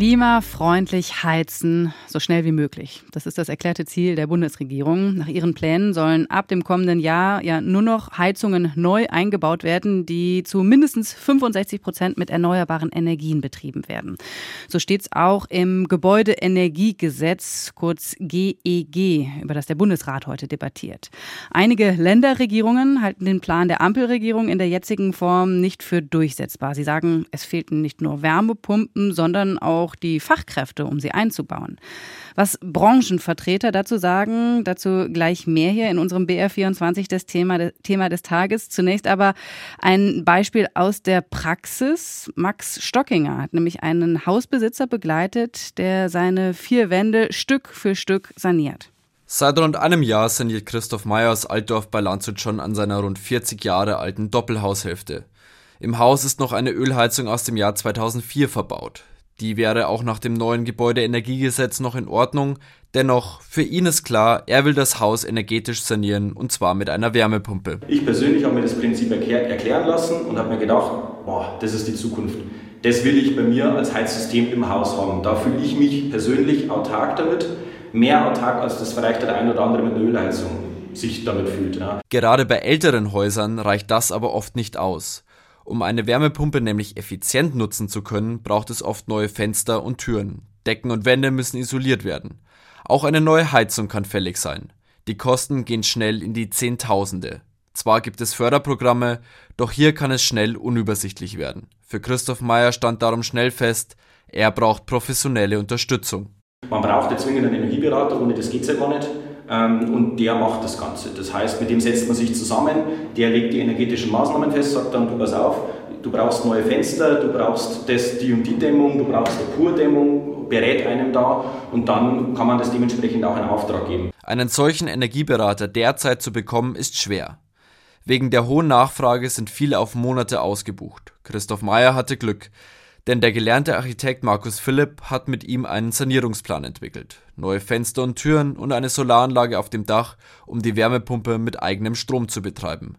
Klimafreundlich heizen, so schnell wie möglich. Das ist das erklärte Ziel der Bundesregierung. Nach ihren Plänen sollen ab dem kommenden Jahr ja nur noch Heizungen neu eingebaut werden, die zu mindestens 65 Prozent mit erneuerbaren Energien betrieben werden. So steht es auch im Gebäudeenergiegesetz, kurz GEG, über das der Bundesrat heute debattiert. Einige Länderregierungen halten den Plan der Ampelregierung in der jetzigen Form nicht für durchsetzbar. Sie sagen, es fehlten nicht nur Wärmepumpen, sondern auch auch die Fachkräfte, um sie einzubauen. Was Branchenvertreter dazu sagen, dazu gleich mehr hier in unserem BR24 das Thema, Thema des Tages. Zunächst aber ein Beispiel aus der Praxis. Max Stockinger hat nämlich einen Hausbesitzer begleitet, der seine vier Wände Stück für Stück saniert. Seit rund einem Jahr saniert Christoph Meyer aus Altdorf bei Landshut schon an seiner rund 40 Jahre alten Doppelhaushälfte. Im Haus ist noch eine Ölheizung aus dem Jahr 2004 verbaut. Die wäre auch nach dem neuen Gebäudeenergiegesetz noch in Ordnung. Dennoch, für ihn ist klar, er will das Haus energetisch sanieren und zwar mit einer Wärmepumpe. Ich persönlich habe mir das Prinzip erklären lassen und habe mir gedacht, boah, das ist die Zukunft. Das will ich bei mir als Heizsystem im Haus haben. Da fühle ich mich persönlich autark damit. Mehr autark, als das vielleicht der ein oder andere mit einer Ölheizung sich damit fühlt. Ja. Gerade bei älteren Häusern reicht das aber oft nicht aus. Um eine Wärmepumpe nämlich effizient nutzen zu können, braucht es oft neue Fenster und Türen. Decken und Wände müssen isoliert werden. Auch eine neue Heizung kann fällig sein. Die Kosten gehen schnell in die Zehntausende. Zwar gibt es Förderprogramme, doch hier kann es schnell unübersichtlich werden. Für Christoph Meyer stand darum schnell fest, er braucht professionelle Unterstützung. Man braucht jetzt zwingend einen Energieberater, ohne das geht es ja gar nicht. Ähm, und der macht das Ganze. Das heißt, mit dem setzt man sich zusammen, der legt die energetischen Maßnahmen fest, sagt dann, du pass auf, du brauchst neue Fenster, du brauchst das, die und die Dämmung, du brauchst eine Purdämmung, berät einem da und dann kann man das dementsprechend auch in Auftrag geben. Einen solchen Energieberater derzeit zu bekommen, ist schwer. Wegen der hohen Nachfrage sind viele auf Monate ausgebucht. Christoph Meyer hatte Glück. Denn der gelernte Architekt Markus Philipp hat mit ihm einen Sanierungsplan entwickelt. Neue Fenster und Türen und eine Solaranlage auf dem Dach, um die Wärmepumpe mit eigenem Strom zu betreiben.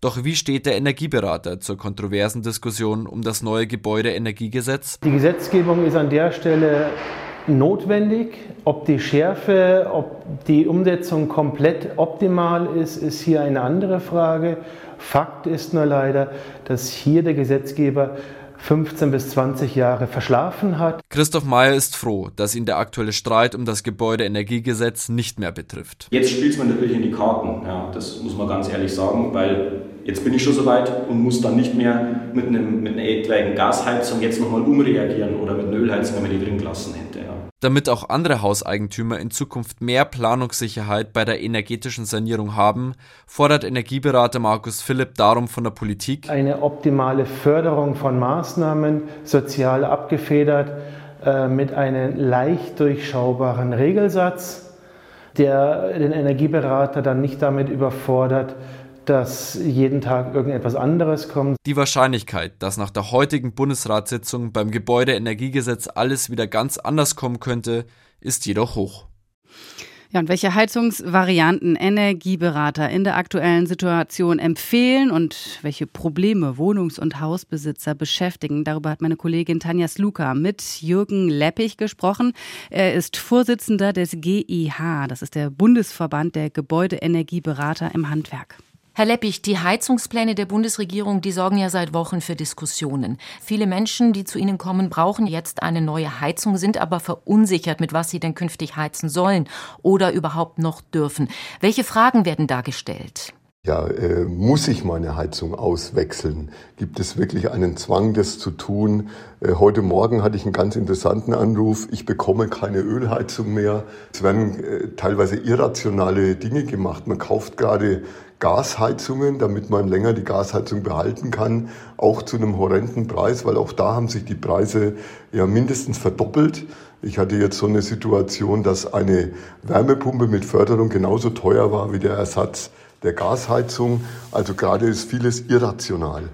Doch wie steht der Energieberater zur kontroversen Diskussion um das neue Gebäudeenergiegesetz? Die Gesetzgebung ist an der Stelle notwendig. Ob die Schärfe, ob die Umsetzung komplett optimal ist, ist hier eine andere Frage. Fakt ist nur leider, dass hier der Gesetzgeber 15 bis 20 Jahre verschlafen hat. Christoph Mayer ist froh, dass ihn der aktuelle Streit um das Gebäudeenergiegesetz nicht mehr betrifft. Jetzt spielt es mir natürlich in die Karten, ja, das muss man ganz ehrlich sagen, weil jetzt bin ich schon soweit und muss dann nicht mehr mit, einem, mit einer etwaigen Gasheizung jetzt nochmal umreagieren oder mit einer Ölheizung, wenn man die drin gelassen hätte. Ja. Damit auch andere Hauseigentümer in Zukunft mehr Planungssicherheit bei der energetischen Sanierung haben, fordert Energieberater Markus Philipp darum von der Politik. Eine optimale Förderung von Maßnahmen, sozial abgefedert, äh, mit einem leicht durchschaubaren Regelsatz, der den Energieberater dann nicht damit überfordert, dass jeden Tag irgendetwas anderes kommt. Die Wahrscheinlichkeit, dass nach der heutigen Bundesratssitzung beim Gebäudeenergiegesetz alles wieder ganz anders kommen könnte, ist jedoch hoch. Ja, und welche Heizungsvarianten Energieberater in der aktuellen Situation empfehlen und welche Probleme Wohnungs- und Hausbesitzer beschäftigen, darüber hat meine Kollegin Tanja Sluka mit Jürgen Leppich gesprochen. Er ist Vorsitzender des GIH, das ist der Bundesverband der Gebäudeenergieberater im Handwerk. Herr Leppich, die Heizungspläne der Bundesregierung, die sorgen ja seit Wochen für Diskussionen. Viele Menschen, die zu Ihnen kommen, brauchen jetzt eine neue Heizung, sind aber verunsichert, mit was sie denn künftig heizen sollen oder überhaupt noch dürfen. Welche Fragen werden da gestellt? Ja, äh, muss ich meine Heizung auswechseln? Gibt es wirklich einen Zwang, das zu tun? Äh, heute Morgen hatte ich einen ganz interessanten Anruf. Ich bekomme keine Ölheizung mehr. Es werden äh, teilweise irrationale Dinge gemacht. Man kauft gerade Gasheizungen, damit man länger die Gasheizung behalten kann, auch zu einem horrenden Preis, weil auch da haben sich die Preise ja mindestens verdoppelt. Ich hatte jetzt so eine Situation, dass eine Wärmepumpe mit Förderung genauso teuer war wie der Ersatz der Gasheizung. Also gerade ist vieles irrational.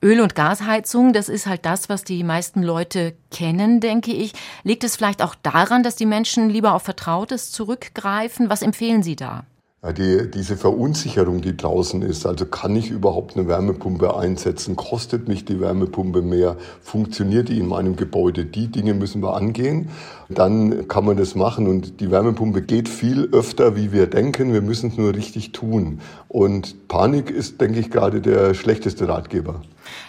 Öl- und Gasheizung, das ist halt das, was die meisten Leute kennen, denke ich. Liegt es vielleicht auch daran, dass die Menschen lieber auf Vertrautes zurückgreifen? Was empfehlen Sie da? Ja, die, diese Verunsicherung, die draußen ist, also kann ich überhaupt eine Wärmepumpe einsetzen? Kostet mich die Wärmepumpe mehr? Funktioniert die in meinem Gebäude? Die Dinge müssen wir angehen. Dann kann man das machen und die Wärmepumpe geht viel öfter, wie wir denken. Wir müssen es nur richtig tun. Und Panik ist, denke ich, gerade der schlechteste Ratgeber.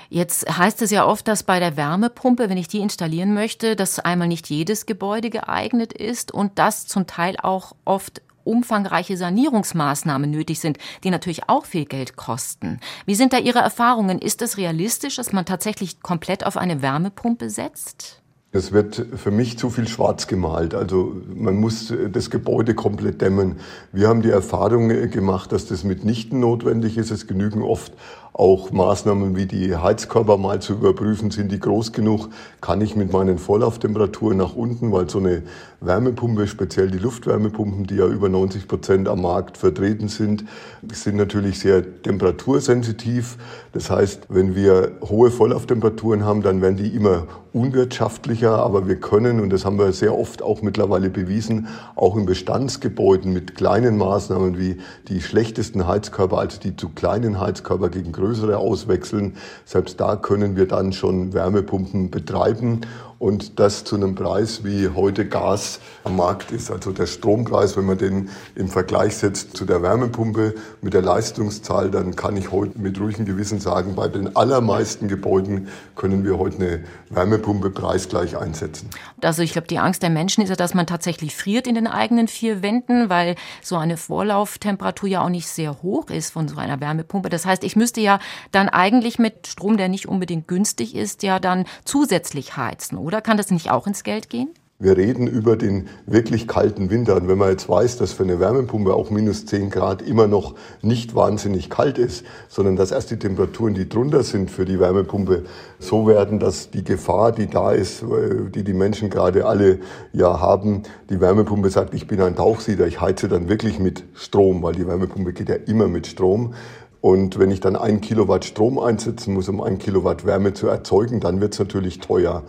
Jetzt heißt es ja oft, dass bei der Wärmepumpe, wenn ich die installieren möchte, dass einmal nicht jedes Gebäude geeignet ist und das zum Teil auch oft umfangreiche Sanierungsmaßnahmen nötig sind, die natürlich auch viel Geld kosten. Wie sind da Ihre Erfahrungen? Ist es realistisch, dass man tatsächlich komplett auf eine Wärmepumpe setzt? Es wird für mich zu viel schwarz gemalt. Also man muss das Gebäude komplett dämmen. Wir haben die Erfahrung gemacht, dass das mitnichten notwendig ist. Es genügen oft auch Maßnahmen wie die Heizkörper mal zu überprüfen, sind die groß genug, kann ich mit meinen Vorlauftemperaturen nach unten, weil so eine Wärmepumpe, speziell die Luftwärmepumpen, die ja über 90 Prozent am Markt vertreten sind, sind natürlich sehr temperatursensitiv. Das heißt, wenn wir hohe Vorlauftemperaturen haben, dann werden die immer unwirtschaftlicher, aber wir können, und das haben wir sehr oft auch mittlerweile bewiesen, auch in Bestandsgebäuden mit kleinen Maßnahmen wie die schlechtesten Heizkörper, also die zu kleinen Heizkörper gegen größere auswechseln. Selbst da können wir dann schon Wärmepumpen betreiben und das zu einem Preis, wie heute Gas am Markt ist. Also der Strompreis, wenn man den im Vergleich setzt zu der Wärmepumpe mit der Leistungszahl, dann kann ich heute mit ruhigem Gewissen sagen, bei den allermeisten Gebäuden können wir heute eine Wärmepumpe preisgleich einsetzen. Also ich glaube, die Angst der Menschen ist ja, dass man tatsächlich friert in den eigenen vier Wänden, weil so eine Vorlauftemperatur ja auch nicht sehr hoch ist von so einer Wärmepumpe. Das heißt, ich müsste ja dann eigentlich mit Strom, der nicht unbedingt günstig ist, ja dann zusätzlich heizen, oder kann das nicht auch ins Geld gehen? Wir reden über den wirklich kalten Winter. Und wenn man jetzt weiß, dass für eine Wärmepumpe auch minus 10 Grad immer noch nicht wahnsinnig kalt ist, sondern dass erst die Temperaturen, die drunter sind für die Wärmepumpe, so werden, dass die Gefahr, die da ist, äh, die die Menschen gerade alle ja haben, die Wärmepumpe sagt, ich bin ein Tauchsieder, ich heize dann wirklich mit Strom, weil die Wärmepumpe geht ja immer mit Strom. Und wenn ich dann ein Kilowatt Strom einsetzen muss, um ein Kilowatt Wärme zu erzeugen, dann wird es natürlich teuer.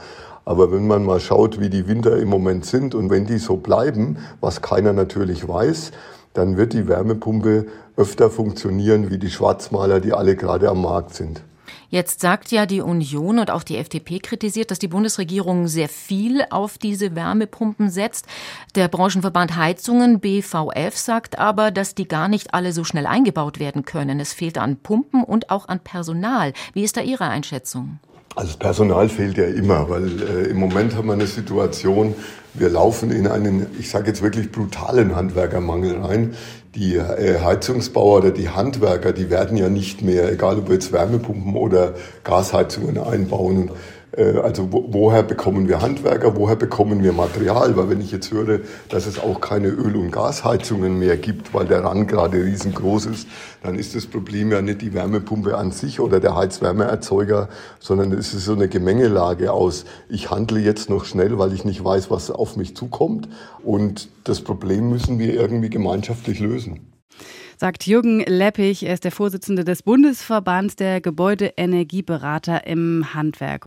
Aber wenn man mal schaut, wie die Winter im Moment sind und wenn die so bleiben, was keiner natürlich weiß, dann wird die Wärmepumpe öfter funktionieren wie die Schwarzmaler, die alle gerade am Markt sind. Jetzt sagt ja die Union und auch die FDP kritisiert, dass die Bundesregierung sehr viel auf diese Wärmepumpen setzt. Der Branchenverband Heizungen BVF sagt aber, dass die gar nicht alle so schnell eingebaut werden können. Es fehlt an Pumpen und auch an Personal. Wie ist da Ihre Einschätzung? Also das Personal fehlt ja immer, weil äh, im Moment haben wir eine Situation, wir laufen in einen, ich sage jetzt wirklich brutalen Handwerkermangel rein. Die äh, Heizungsbauer oder die Handwerker, die werden ja nicht mehr, egal ob wir jetzt Wärmepumpen oder Gasheizungen einbauen. Äh, also wo, woher bekommen wir Handwerker, woher bekommen wir Material? Weil wenn ich jetzt höre, dass es auch keine Öl- und Gasheizungen mehr gibt, weil der Rand gerade riesengroß ist, dann ist das Problem ja nicht die Wärmepumpe an sich oder der Heizwärmeerzeuger, sondern es ist so eine Gemengelage aus, ich handle jetzt noch schnell, weil ich nicht weiß, was auf mich zukommt. Und das Problem müssen wir irgendwie gemeinschaftlich lösen sagt Jürgen Leppich. Er ist der Vorsitzende des Bundesverbands der Gebäudeenergieberater im Handwerk.